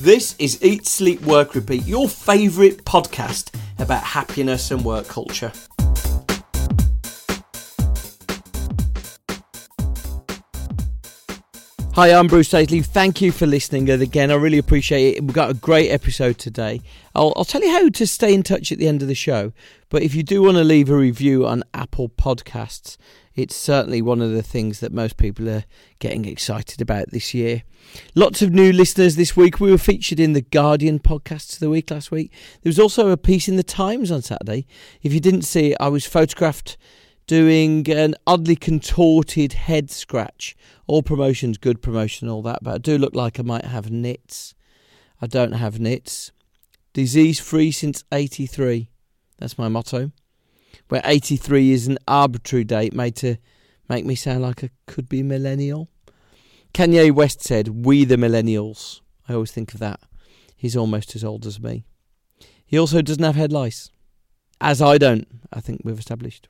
This is Eat, Sleep, Work, Repeat, your favourite podcast about happiness and work culture. Hi, I'm Bruce Daisley. Thank you for listening. Again, I really appreciate it. We've got a great episode today. I'll, I'll tell you how to stay in touch at the end of the show. But if you do want to leave a review on Apple Podcasts, it's certainly one of the things that most people are getting excited about this year. Lots of new listeners this week. We were featured in the Guardian podcast of the week last week. There was also a piece in the Times on Saturday. If you didn't see it, I was photographed doing an oddly contorted head scratch. All promotions, good promotion, all that, but I do look like I might have nits. I don't have nits. Disease free since 83. That's my motto. Where 83 is an arbitrary date made to make me sound like I could be millennial. Kanye West said, We the millennials. I always think of that. He's almost as old as me. He also doesn't have head lice. As I don't, I think we've established.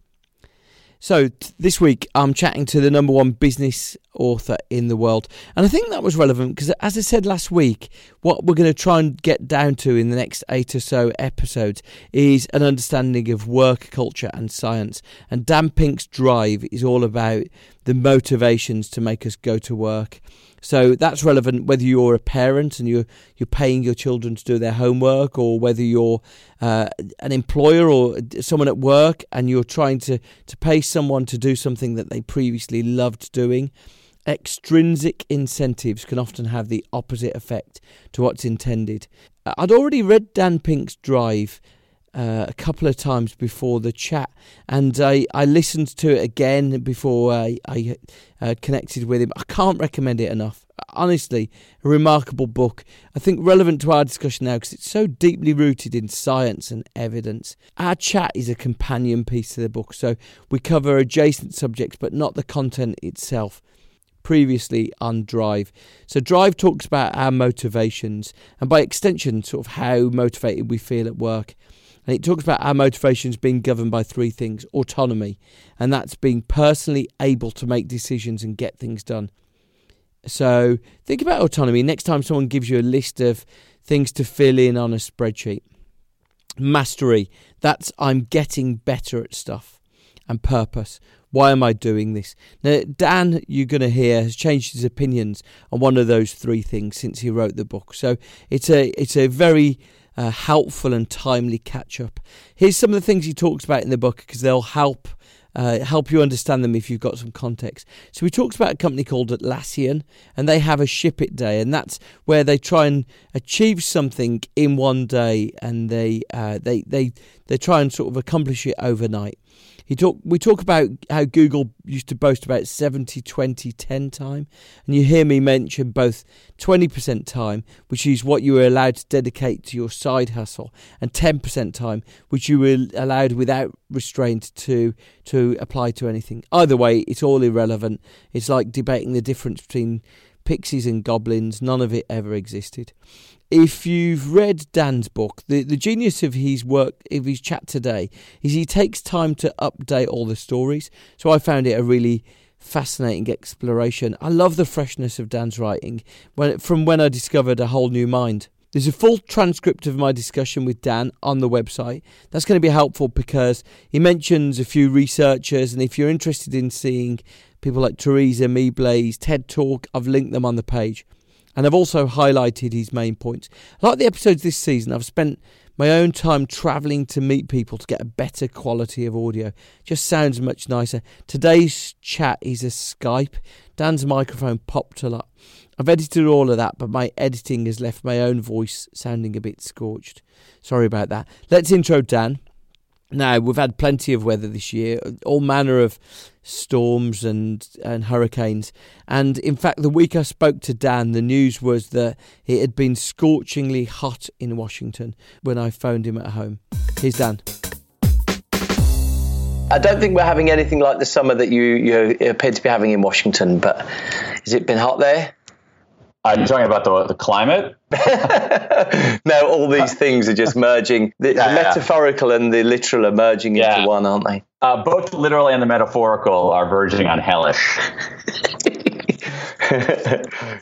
So t- this week I'm chatting to the number one business author in the world, and I think that was relevant because, as I said last week, what we're going to try and get down to in the next eight or so episodes is an understanding of work culture and science. And Dan Pink's drive is all about the motivations to make us go to work. So that's relevant whether you're a parent and you're you're paying your children to do their homework, or whether you're uh, an employer or someone at work and you're trying to to pay someone to do something that they previously loved doing. Extrinsic incentives can often have the opposite effect to what's intended. I'd already read Dan Pink's Drive uh, a couple of times before the chat, and I, I listened to it again before I, I uh, connected with him. I can't recommend it enough. Honestly, a remarkable book. I think relevant to our discussion now because it's so deeply rooted in science and evidence. Our chat is a companion piece to the book, so we cover adjacent subjects but not the content itself previously on Drive. So, Drive talks about our motivations and by extension, sort of how motivated we feel at work. And it talks about our motivations being governed by three things autonomy, and that's being personally able to make decisions and get things done. So think about autonomy next time someone gives you a list of things to fill in on a spreadsheet. Mastery, that's I'm getting better at stuff. And purpose, why am I doing this? Now, Dan, you're going to hear, has changed his opinions on one of those three things since he wrote the book. So it's a it's a very uh, helpful and timely catch up. Here's some of the things he talks about in the book because they'll help uh, help you understand them if you've got some context. So he talks about a company called Atlassian, and they have a ship it day, and that's where they try and achieve something in one day, and they uh, they they they try and sort of accomplish it overnight. He talk, we talk about how Google used to boast about 70, 20, 10 time. And you hear me mention both 20% time, which is what you were allowed to dedicate to your side hustle, and 10% time, which you were allowed without restraint to, to apply to anything. Either way, it's all irrelevant. It's like debating the difference between pixies and goblins. None of it ever existed if you've read Dan's book, the, the genius of his work, of his chat today, is he takes time to update all the stories. So I found it a really fascinating exploration. I love the freshness of Dan's writing when, from when I discovered a whole new mind. There's a full transcript of my discussion with Dan on the website. That's going to be helpful because he mentions a few researchers, and if you're interested in seeing people like Teresa Amabile's, TED Talk, I've linked them on the page and I've also highlighted his main points. Like the episodes this season, I've spent my own time travelling to meet people to get a better quality of audio. Just sounds much nicer. Today's chat is a Skype. Dan's microphone popped a lot. I've edited all of that, but my editing has left my own voice sounding a bit scorched. Sorry about that. Let's intro Dan. Now, we've had plenty of weather this year, all manner of storms and, and hurricanes. And in fact, the week I spoke to Dan, the news was that it had been scorchingly hot in Washington when I phoned him at home. Here's Dan. I don't think we're having anything like the summer that you, you appear to be having in Washington, but has it been hot there? Are you talking about the, the climate? no, all these things are just merging. The, yeah, the metaphorical yeah. and the literal are merging yeah. into one, aren't they? Uh, both literal and the metaphorical are verging on hellish.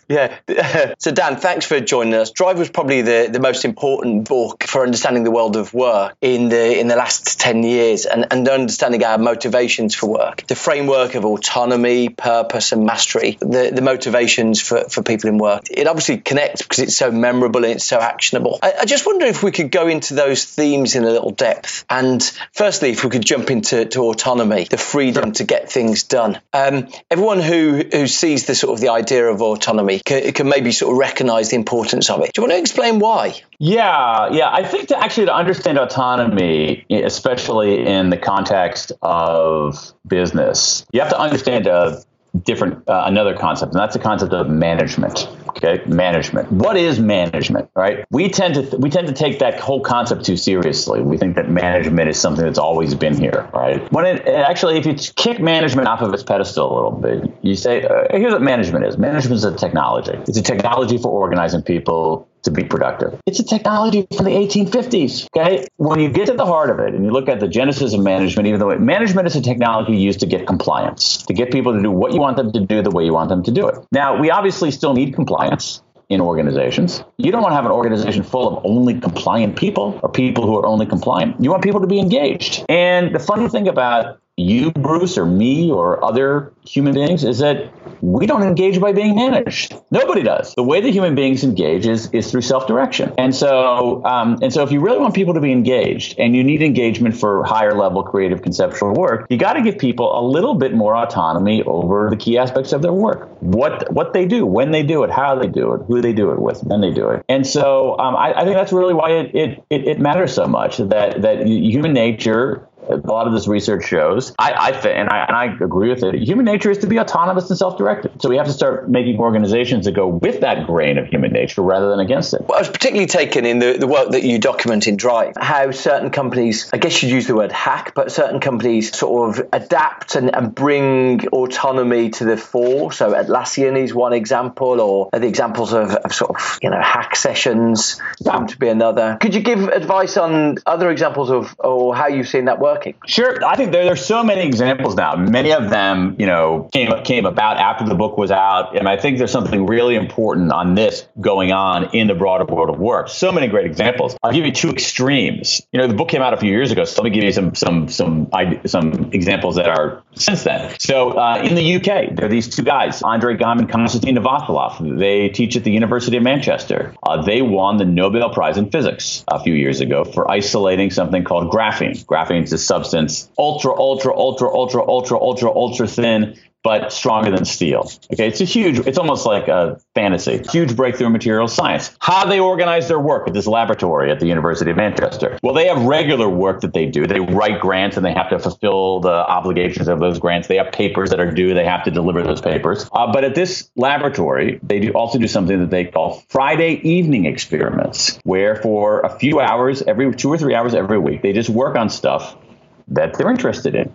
yeah. So, Dan, thanks for joining us. Drive was probably the, the most important book for understanding the world of work in the in the last 10 years and, and understanding our motivations for work. The framework of autonomy, purpose, and mastery, the, the motivations for, for people in work. It obviously connects because it's so memorable and it's so actionable. I, I just wonder if we could go into those themes in a little depth. And firstly, if we could jump into to autonomy, the freedom to get things done. Um, everyone who, who sees the sort of the idea of autonomy can, can maybe sort of recognize the importance of it. Do you want to explain why? Yeah, yeah. I think to actually to understand autonomy, especially in the context of business, you have to understand different uh, another concept, and that's the concept of management. Okay, management. What is management? Right? We tend to th- we tend to take that whole concept too seriously. We think that management is something that's always been here. Right? When it actually, if you kick management off of its pedestal a little bit, you say, uh, "Here's what management is. Management is a technology. It's a technology for organizing people to be productive. It's a technology from the 1850s. Okay. When you get to the heart of it and you look at the genesis of management, even though it, management is a technology used to get compliance, to get people to do what you want them to do the way you want them to do it. Now, we obviously still need compliance in organizations. You don't want to have an organization full of only compliant people or people who are only compliant. You want people to be engaged. And the funny thing about you, Bruce, or me, or other human beings is that we don't engage by being managed. Nobody does. The way that human beings engage is, is through self-direction. And so, um, and so, if you really want people to be engaged, and you need engagement for higher level creative conceptual work, you got to give people a little bit more autonomy over the key aspects of their work. What what they do, when they do it, how they do it, who they do it with, when they do it. And so, um, I, I, think that's really why it, it, it, it matters so much that that human nature a lot of this research shows. I, I think, and I, and I agree with it. Human nature is to be autonomous and self-directed. So we have to start making organizations that go with that grain of human nature rather than against it. Well, I was particularly taken in the, the work that you document in Drive, how certain companies, I guess you'd use the word hack, but certain companies sort of adapt and, and bring autonomy to the fore. So Atlassian is one example, or the examples of, of sort of, you know, hack sessions seem to be another. Could you give advice on other examples of, or how you've seen that work? Sure. I think there, there's so many examples now. Many of them, you know, came came about after the book was out, and I think there's something really important on this going on in the broader world of work. So many great examples. I'll give you two extremes. You know, the book came out a few years ago, so let me give you some some some some examples that are since then. So uh, in the UK, there are these two guys, Andre Geim and Konstantin Novoselov. They teach at the University of Manchester. Uh, they won the Nobel Prize in Physics a few years ago for isolating something called graphene. Graphene is substance, ultra, ultra, ultra, ultra, ultra, ultra, ultra thin but stronger than steel. Okay, it's a huge, it's almost like a fantasy. Huge breakthrough in materials science. How they organize their work at this laboratory at the University of Manchester. Well, they have regular work that they do. They write grants and they have to fulfill the obligations of those grants. They have papers that are due. They have to deliver those papers. Uh, but at this laboratory, they do also do something that they call Friday evening experiments, where for a few hours, every two or three hours every week, they just work on stuff that they're interested in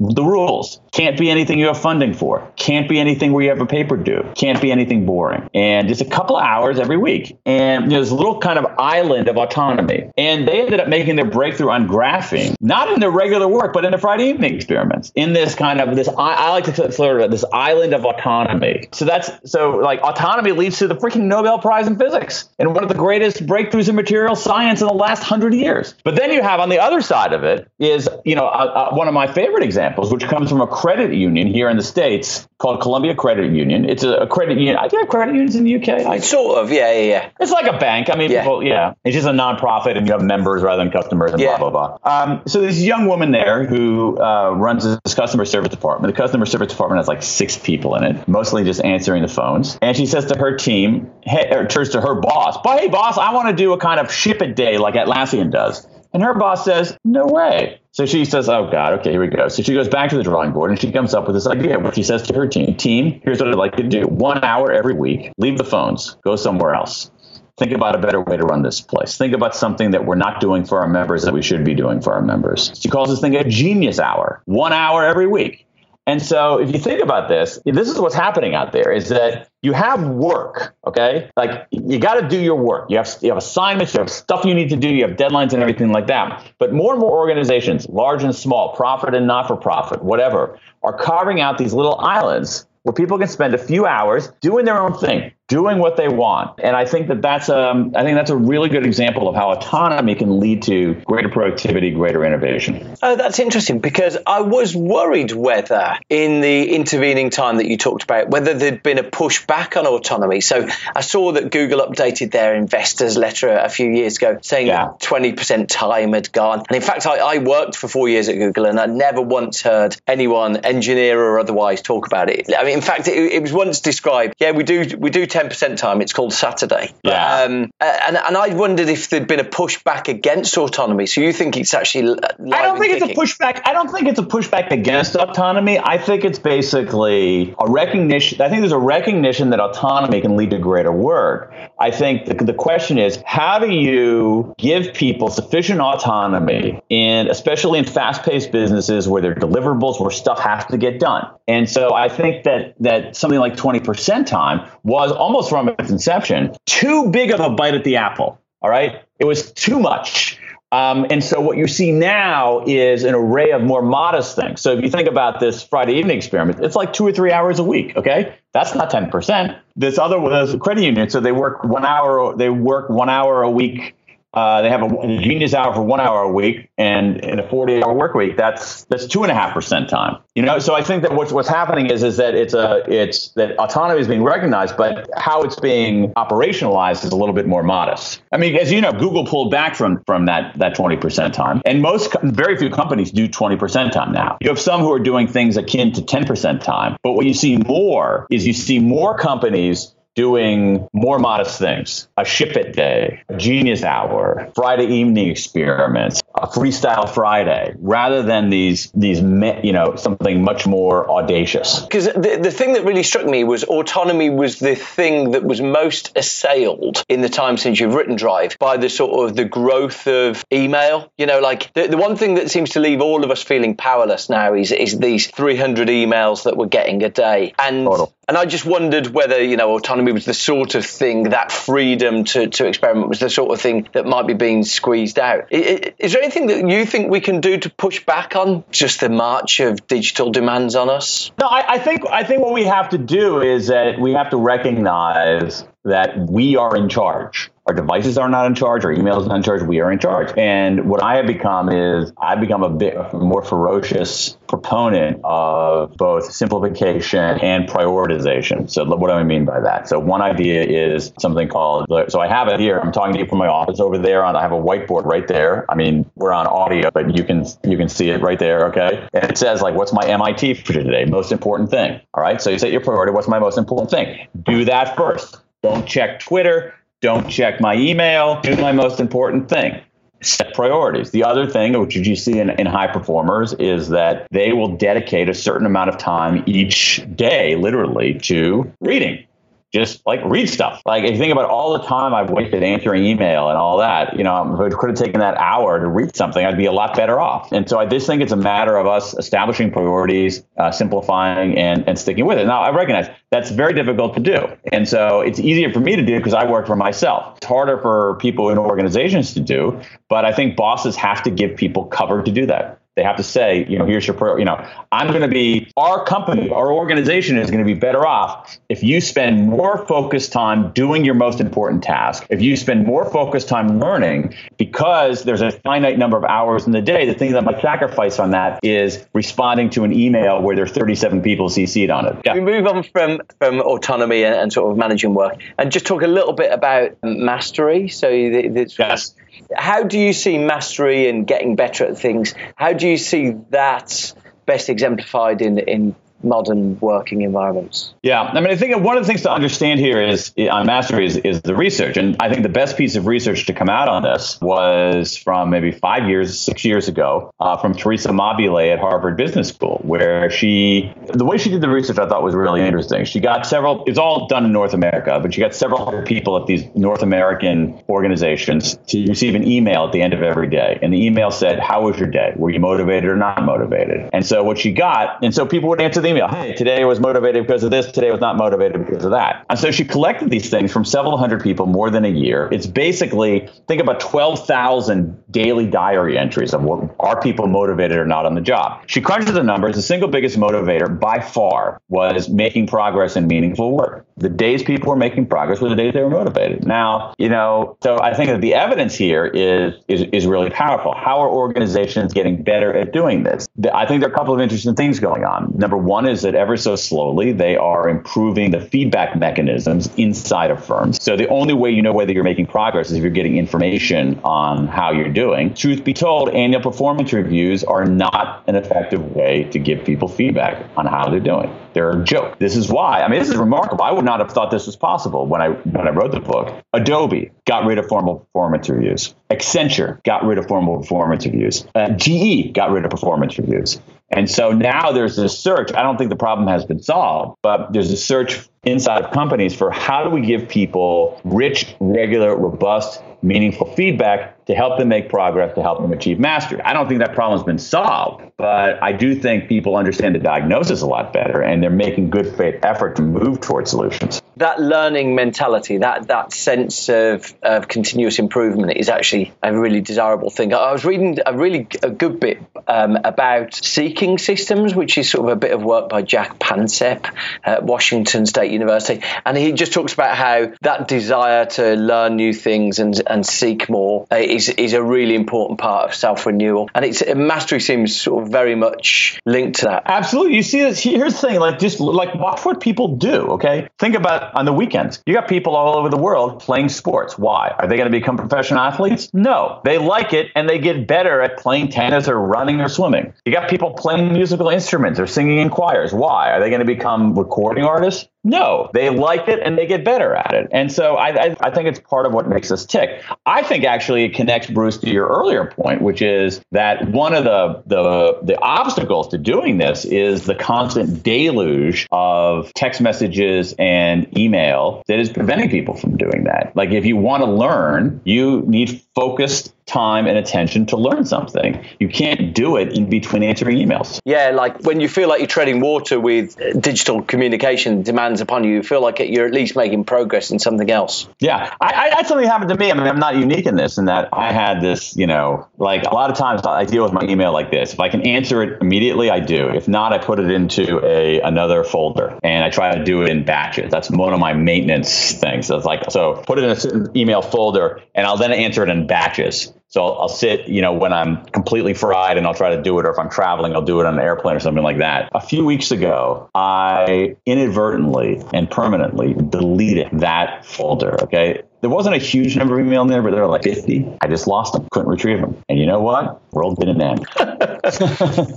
the rules. Can't be anything you have funding for. Can't be anything where you have a paper due. Can't be anything boring. And it's a couple hours every week. And there's a little kind of island of autonomy. And they ended up making their breakthrough on graphene, not in their regular work, but in the Friday evening experiments. In this kind of this, I, I like to consider it this island of autonomy. So that's so like autonomy leads to the freaking Nobel Prize in physics and one of the greatest breakthroughs in material science in the last hundred years. But then you have on the other side of it is you know uh, uh, one of my favorite examples examples, which comes from a credit union here in the States called Columbia Credit Union. It's a, a credit union. I think credit unions in the UK. I, sort of, yeah, yeah, yeah. It's like a bank. I mean, yeah. People, yeah. It's just a nonprofit, and you have members rather than customers, and yeah. blah blah blah. Um, so this young woman there who uh, runs this customer service department. The customer service department has like six people in it, mostly just answering the phones. And she says to her team, hey, or turns to her boss, "But hey, boss, I want to do a kind of ship it day like Atlassian does." And her boss says, No way. So she says, Oh God, okay, here we go. So she goes back to the drawing board and she comes up with this idea where she says to her team, Team, here's what I'd like to do. One hour every week, leave the phones, go somewhere else. Think about a better way to run this place. Think about something that we're not doing for our members that we should be doing for our members. She calls this thing a genius hour, one hour every week. And so if you think about this, this is what's happening out there is that you have work, okay? Like you got to do your work. You have you have assignments, you have stuff you need to do, you have deadlines and everything like that. But more and more organizations, large and small, profit and not for profit, whatever, are carving out these little islands where people can spend a few hours doing their own thing, doing what they want. And I think that that's um, I think that's a really good example of how autonomy can lead to greater productivity, greater innovation. Oh, that's interesting because I was worried whether in the intervening time that you talked about, whether there'd been a pushback on autonomy. So I saw that Google updated their investors letter a few years ago saying yeah. 20% time had gone. And in fact, I, I worked for four years at Google and I never once heard anyone, engineer or otherwise, talk about it. I mean, in fact, it, it was once described, yeah, we do we do 10% time. It's called Saturday. Yeah. Um, and, and I wondered if there'd been a pushback against autonomy. So you think it's actually I don't think it's a pushback. I don't think it's a pushback against autonomy. I think it's basically a recognition. I think there's a recognition that autonomy can lead to greater work. I think the, the question is how do you give people sufficient autonomy in, especially in fast-paced businesses where there are deliverables, where stuff has to get done. And so I think that that something like 20% time was almost from its inception too big of a bite at the apple. All right. It was too much. Um, and so what you see now is an array of more modest things. So if you think about this Friday evening experiment, it's like two or three hours a week. Okay, that's not ten percent. This other was a credit union, so they work one hour. They work one hour a week uh, they have a, a, genius hour for one hour a week, and in a 40 hour work week, that's that's two and a half percent time. You know, so I think that what's what's happening is is that it's a it's that autonomy is being recognized, but how it's being operationalized is a little bit more modest. I mean, as you know, Google pulled back from from that that 20 percent time, and most very few companies do 20 percent time now. You have some who are doing things akin to 10 percent time, but what you see more is you see more companies doing more modest things. A ship it day, a genius hour, Friday evening experiments, a freestyle Friday, rather than these, these you know, something much more audacious. Because the, the thing that really struck me was autonomy was the thing that was most assailed in the time since you've written Drive by the sort of the growth of email. You know, like the, the one thing that seems to leave all of us feeling powerless now is, is these 300 emails that we're getting a day. And Total. And I just wondered whether, you know, autonomy was the sort of thing, that freedom to, to experiment was the sort of thing that might be being squeezed out. Is there anything that you think we can do to push back on just the march of digital demands on us? No, I, I think I think what we have to do is that we have to recognize that we are in charge. Our devices are not in charge. Our email is not in charge. We are in charge. And what I have become is I've become a bit more ferocious proponent of both simplification and prioritization. So what do I mean by that? So one idea is something called, so I have it here. I'm talking to you from my office over there. On I have a whiteboard right there. I mean, we're on audio, but you can, you can see it right there. Okay. And it says like, what's my MIT for today? Most important thing. All right. So you set your priority. What's my most important thing? Do that first. Don't check Twitter. Don't check my email. Do my most important thing. Set priorities. The other thing, which you see in, in high performers, is that they will dedicate a certain amount of time each day, literally, to reading just like read stuff. Like if you think about all the time I've wasted answering email and all that, you know, if I could have taken that hour to read something, I'd be a lot better off. And so I just think it's a matter of us establishing priorities, uh, simplifying, and, and sticking with it. Now I recognize that's very difficult to do. And so it's easier for me to do because I work for myself. It's harder for people in organizations to do, but I think bosses have to give people cover to do that. They have to say, you know, here's your, pro, you know, I'm going to be, our company, our organization is going to be better off if you spend more focused time doing your most important task. If you spend more focused time learning, because there's a finite number of hours in the day, the thing that might sacrifice on that is responding to an email where there's 37 people CC'd on it. Yeah. We move on from, from autonomy and, and, sort of managing work and just talk a little bit about mastery. So, the, the, yes how do you see mastery and getting better at things? How do you see that best exemplified in in modern working environments. Yeah, I mean, I think one of the things to understand here is on mastery is, is the research, and I think the best piece of research to come out on this was from maybe five years, six years ago, uh, from Teresa Amabile at Harvard Business School, where she the way she did the research I thought was really interesting. She got several. It's all done in North America, but she got several people at these North American organizations to receive an email at the end of every day, and the email said, "How was your day? Were you motivated or not motivated?" And so what she got, and so people would answer the email. Hey, today was motivated because of this. Today was not motivated because of that. And so she collected these things from several hundred people more than a year. It's basically think about 12,000 daily diary entries of what are people motivated or not on the job. She crunches the numbers. The single biggest motivator by far was making progress in meaningful work. The days people were making progress were the days they were motivated. Now, you know, so I think that the evidence here is is, is really powerful. How are organizations getting better at doing this? I think there are a couple of interesting things going on. Number one is that ever so slowly they are improving the feedback mechanisms inside of firms. So the only way you know whether you're making progress is if you're getting information on how you're doing. Truth be told, annual performance reviews are not an effective way to give people feedback on how they're doing. They're a joke. This is why. I mean, this is remarkable. I would not have thought this was possible when I when I wrote the book. Adobe got rid of formal performance reviews. Accenture got rid of formal performance reviews. Uh, GE got rid of performance reviews. And so now there's this search. I don't think the problem has been solved, but there's a search inside of companies for how do we give people rich, regular, robust, meaningful feedback to help them make progress, to help them achieve mastery. I don't think that problem's been solved, but I do think people understand the diagnosis a lot better and they're making good faith effort to move towards solutions. That learning mentality, that that sense of, of continuous improvement is actually a really desirable thing. I was reading a really a good bit um, about seeking systems, which is sort of a bit of work by Jack Panksepp at Washington State University, and he just talks about how that desire to learn new things and and seek more uh, is is a really important part of self renewal, and it's mastery seems sort of very much linked to that. Absolutely, you see this. Here's the thing: like just like watch what people do. Okay, think about on the weekends. You got people all over the world playing sports. Why are they going to become professional athletes? No, they like it and they get better at playing tennis or running or swimming. You got people playing musical instruments or singing in choirs. Why are they going to become recording artists? No, they like it and they get better at it. And so I, I, I, think it's part of what makes us tick. I think actually it connects, Bruce, to your earlier point, which is that one of the, the, the obstacles to doing this is the constant deluge of text messages and email that is preventing people from doing that. Like if you want to learn, you need focused time and attention to learn something. You can't do it in between answering emails. Yeah, like when you feel like you're treading water with digital communication demands upon you, you feel like you're at least making progress in something else. Yeah, I, I had something happen to me. I mean, I'm not unique in this, in that I had this, you know, like a lot of times I deal with my email like this. If I can answer it immediately, I do. If not, I put it into a another folder and I try to do it in batches. That's one of my maintenance things. So it's like, so put it in a certain email folder and I'll then answer it in batches. So I'll, I'll, sit, you know, when I'm completely fried and I'll try to do it, or if I'm traveling, I'll do it on an airplane or something like that. A few weeks ago, I inadvertently and permanently deleted that folder. Okay. There wasn't a huge number of email in there, but there were like 50. I just lost them, couldn't retrieve them. And you know what? World didn't end.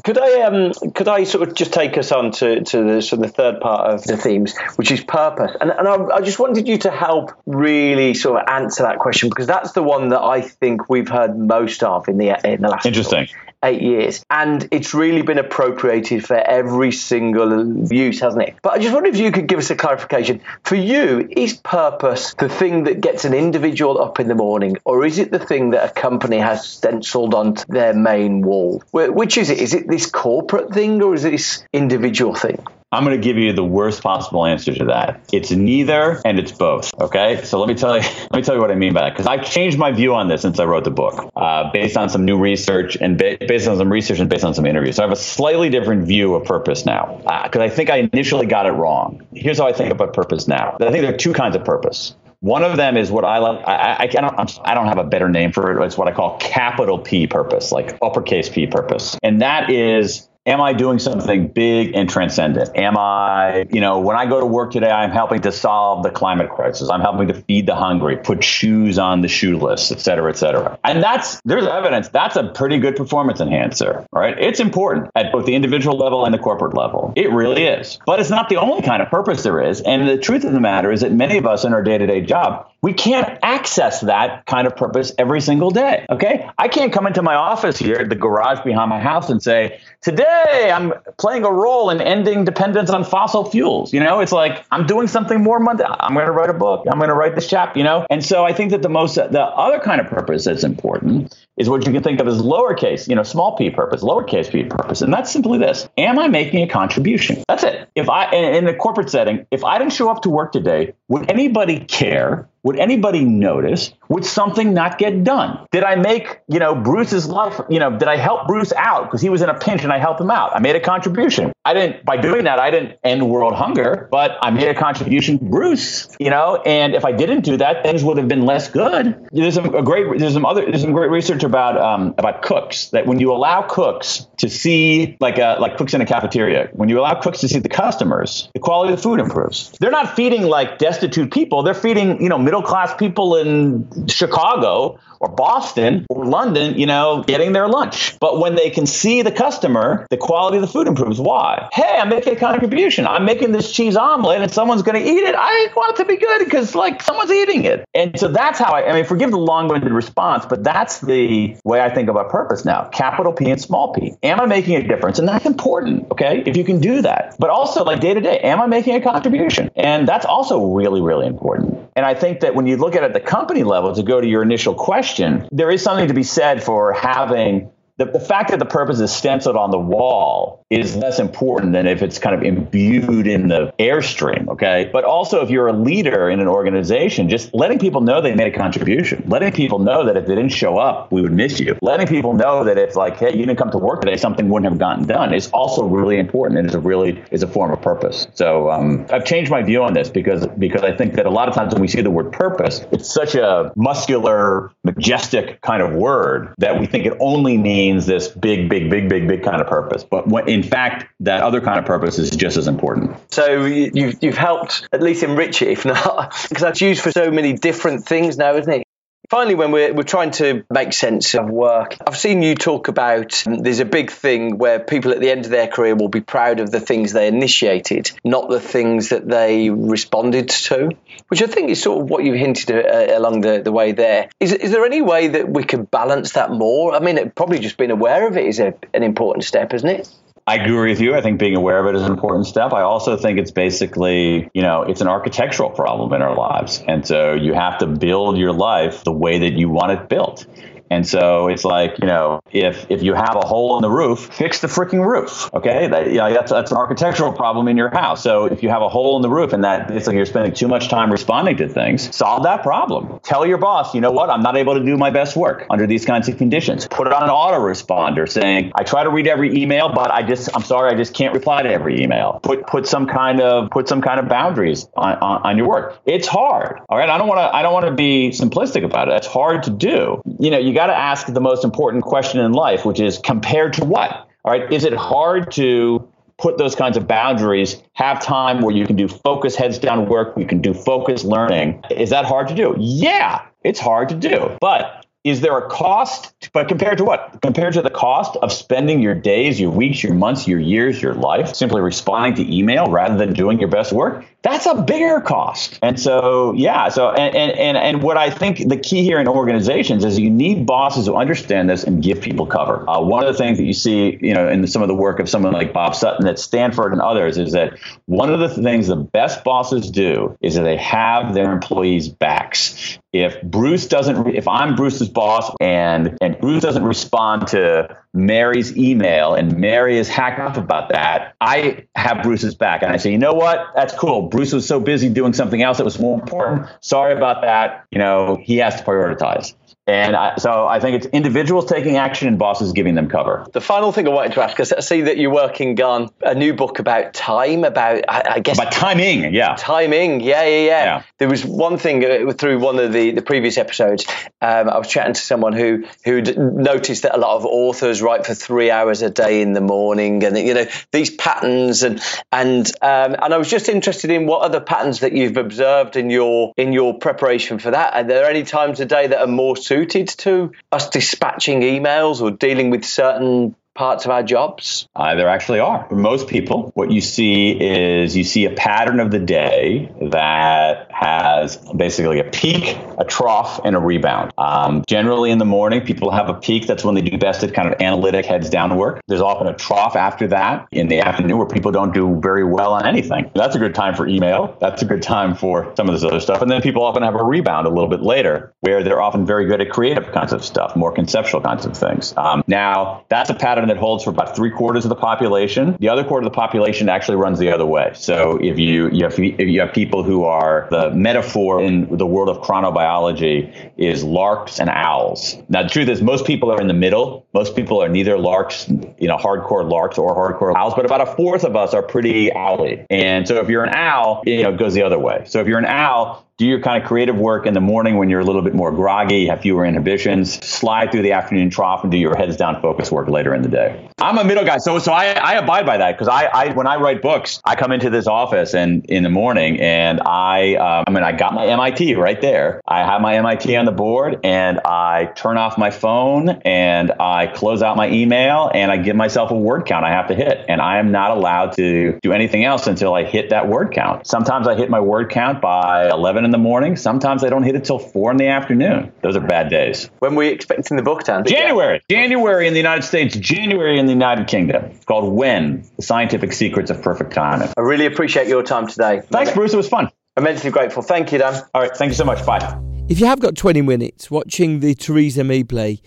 could I um could I sort of just take us on to, to the sort of the third part of the themes, which is purpose, and and I, I just wanted you to help really sort of answer that question because that's the one that I think we've heard most of in the in the last interesting eight years. And it's really been appropriated for every single use, hasn't it? But I just wonder if you could give us a clarification. For you, is purpose the thing that gets an individual up in the morning, or is it the thing that a company has stenciled onto their main wall? Which is it? Is it this corporate thing, or is it this individual thing? I'm going to give you the worst possible answer to that. It's neither and it's both. Okay, so let me tell you. Let me tell you what I mean by that because I've changed my view on this since I wrote the book, uh, based on some new research and ba- based on some research and based on some interviews. So I have a slightly different view of purpose now because uh, I think I initially got it wrong. Here's how I think about purpose now. I think there are two kinds of purpose. One of them is what I love. I, I, I, don't, I don't have a better name for it. It's what I call capital P purpose, like uppercase P purpose. And that is am I doing something big and transcendent? Am I, you know, when I go to work today, I'm helping to solve the climate crisis. I'm helping to feed the hungry, put shoes on the shoeless, et cetera, et cetera. And that's, there's evidence that's a pretty good performance enhancer, right? It's important at both the individual level and the corporate level. It really is. But it's not the only kind of purpose there is. And the truth of the matter is that many of us in our day to day job, we can't access that kind of purpose every single day. Okay. I can't come into my office here, the garage behind my house, and say, today I'm playing a role in ending dependence on fossil fuels. You know, it's like I'm doing something more mundane. I'm going to write a book. I'm going to write this chapter. You know, and so I think that the most the other kind of purpose that's important is what you can think of as lowercase, you know, small p purpose, lowercase p purpose, and that's simply this: Am I making a contribution? That's it. If I in a corporate setting, if I didn't show up to work today, would anybody care? Would anybody notice? Would something not get done? Did I make, you know, Bruce's life, you know, did I help Bruce out because he was in a pinch and I helped him out? I made a contribution. I didn't, by doing that, I didn't end world hunger, but I made a contribution to Bruce, you know, and if I didn't do that, things would have been less good. There's some a great, there's some other, there's some great research about, um, about cooks that when you allow cooks to see, like, a, like cooks in a cafeteria, when you allow cooks to see the customers, the quality of the food improves. They're not feeding like destitute people. They're feeding, you know, middle class people in Chicago or Boston or London, you know, getting their lunch. But when they can see the customer, the quality of the food improves. Why? Hey, I'm making a contribution. I'm making this cheese omelet and someone's going to eat it. I want it to be good because, like, someone's eating it. And so that's how I, I mean, forgive the long winded response, but that's the way I think about purpose now capital P and small p. Am I making a difference? And that's important, okay, if you can do that. But also, like, day to day, am I making a contribution? And that's also really, really important. And I think that when you look at it at the company level, to go to your initial question, there is something to be said for having the, the fact that the purpose is stenciled on the wall is less important than if it's kind of imbued in the airstream, okay? But also, if you're a leader in an organization, just letting people know they made a contribution, letting people know that if they didn't show up, we would miss you, letting people know that it's like, hey, you didn't come to work today, something wouldn't have gotten done is also really important and is a really is a form of purpose. So um, I've changed my view on this because because I think that a lot of times when we see the word purpose, it's such a muscular, majestic kind of word that we think it only means means this big, big, big, big, big kind of purpose. But when, in fact, that other kind of purpose is just as important. So you've, you've helped at least enrich it, if not, because that's used for so many different things now, isn't it? Finally, when we're, we're trying to make sense of work, I've seen you talk about um, there's a big thing where people at the end of their career will be proud of the things they initiated, not the things that they responded to, which I think is sort of what you hinted at uh, along the, the way there. Is, is there any way that we could balance that more? I mean, probably just being aware of it is a, an important step, isn't it? I agree with you. I think being aware of it is an important step. I also think it's basically, you know, it's an architectural problem in our lives. And so you have to build your life the way that you want it built. And so it's like, you know, if if you have a hole in the roof, fix the freaking roof. Okay, that, you know, that's that's an architectural problem in your house. So if you have a hole in the roof and that it's like you're spending too much time responding to things, solve that problem. Tell your boss, you know what, I'm not able to do my best work under these kinds of conditions. Put it on an autoresponder saying, I try to read every email, but I just I'm sorry, I just can't reply to every email. Put put some kind of put some kind of boundaries on, on, on your work. It's hard. All right, I don't want to I don't want to be simplistic about it. It's hard to do. You know, you got to ask the most important question in life, which is compared to what? All right. Is it hard to put those kinds of boundaries, have time where you can do focus heads down work, you can do focus learning? Is that hard to do? Yeah, it's hard to do. But is there a cost but compared to what? Compared to the cost of spending your days your weeks your months your years your life simply responding to email rather than doing your best work that's a bigger cost. And so yeah so and and and, and what i think the key here in organizations is you need bosses who understand this and give people cover. Uh, one of the things that you see you know in some of the work of someone like bob sutton at stanford and others is that one of the things the best bosses do is that they have their employees backs if Bruce doesn't, if I'm Bruce's boss and and Bruce doesn't respond to Mary's email and Mary is hacked up about that, I have Bruce's back and I say, you know what, that's cool. Bruce was so busy doing something else that was more important. Sorry about that. You know, he has to prioritize. And I, so I think it's individuals taking action and bosses giving them cover. The final thing I wanted to ask is I see that you're working on a new book about time, about, I, I guess. About timing, yeah. Timing, yeah, yeah, yeah. yeah. There was one thing uh, through one of the, the previous episodes, um, I was chatting to someone who who noticed that a lot of authors write for three hours a day in the morning and, you know, these patterns. And and um, and I was just interested in what other patterns that you've observed in your in your preparation for that. Are there any times a day that are more suited to us dispatching emails or dealing with certain parts of our jobs? Uh, there actually are. For most people, what you see is you see a pattern of the day that has basically a peak, a trough, and a rebound. Um, generally, in the morning, people have a peak. That's when they do best at kind of analytic heads down work. There's often a trough after that in the afternoon where people don't do very well on anything. That's a good time for email. That's a good time for some of this other stuff. And then people often have a rebound a little bit later where they're often very good at creative kinds of stuff, more conceptual kinds of things. Um, now, that's a pattern that holds for about three quarters of the population. The other quarter of the population actually runs the other way. So if you you have if you have people who are the metaphor in the world of chronobiology is larks and owls. Now, the truth is, most people are in the middle. Most people are neither larks, you know, hardcore larks or hardcore owls, but about a fourth of us are pretty owly. And so if you're an owl, you know, it goes the other way. So if you're an owl, do your kind of creative work in the morning when you're a little bit more groggy, have fewer inhibitions, slide through the afternoon trough and do your heads down focus work later in the day. I'm a middle guy, so so I, I abide by that because I, I when I write books, I come into this office and in the morning and I um, I mean I got my MIT right there. I have my MIT on the board and I turn off my phone and I close out my email and I give myself a word count I have to hit and I am not allowed to do anything else until I hit that word count. Sometimes I hit my word count by 11 in the morning. Sometimes I don't hit it till four in the afternoon. Those are bad days. When were you expecting the book, Dan? January. January in the United States, January in the United Kingdom. It's called When The Scientific Secrets of Perfect Timing. I really appreciate your time today. Thanks, Bruce. It was fun. Immensely grateful. Thank you, Dan. All right. Thank you so much. Bye. If you have got 20 minutes watching the Teresa Amabile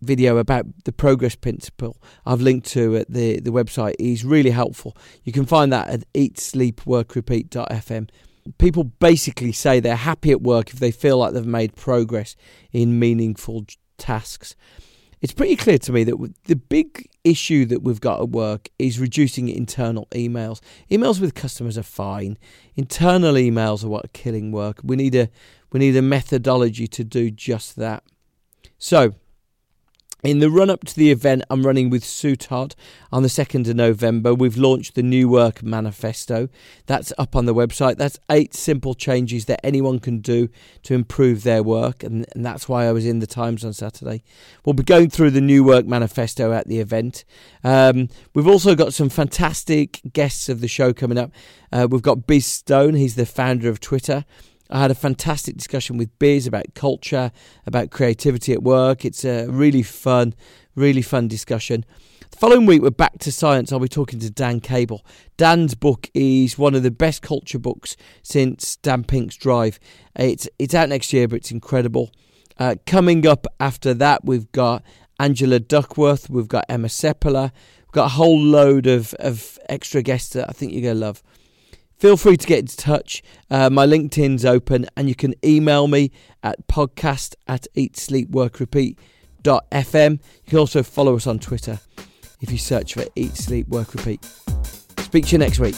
video about the progress principle I've linked to at the, the website is really helpful. You can find that at eatsleepworkrepeat.fm people basically say they're happy at work if they feel like they've made progress in meaningful tasks. It's pretty clear to me that the big issue that we've got at work is reducing internal emails. Emails with customers are fine. Internal emails are what are killing work. We need a we need a methodology to do just that. So, in the run up to the event I'm running with Todd on the 2nd of November, we've launched the New Work Manifesto. That's up on the website. That's eight simple changes that anyone can do to improve their work, and, and that's why I was in the Times on Saturday. We'll be going through the New Work Manifesto at the event. Um, we've also got some fantastic guests of the show coming up. Uh, we've got Biz Stone, he's the founder of Twitter. I had a fantastic discussion with Biz about culture, about creativity at work. It's a really fun, really fun discussion. The following week, we're back to science. I'll be talking to Dan Cable. Dan's book is one of the best culture books since Dan Pink's Drive. It's it's out next year, but it's incredible. Uh, coming up after that, we've got Angela Duckworth, we've got Emma Seppala, we've got a whole load of, of extra guests that I think you're going to love feel free to get in touch. Uh, my LinkedIn's open and you can email me at podcast at eatsleepworkrepeat.fm. You can also follow us on Twitter if you search for Eat, Sleep, Work, Repeat. Speak to you next week.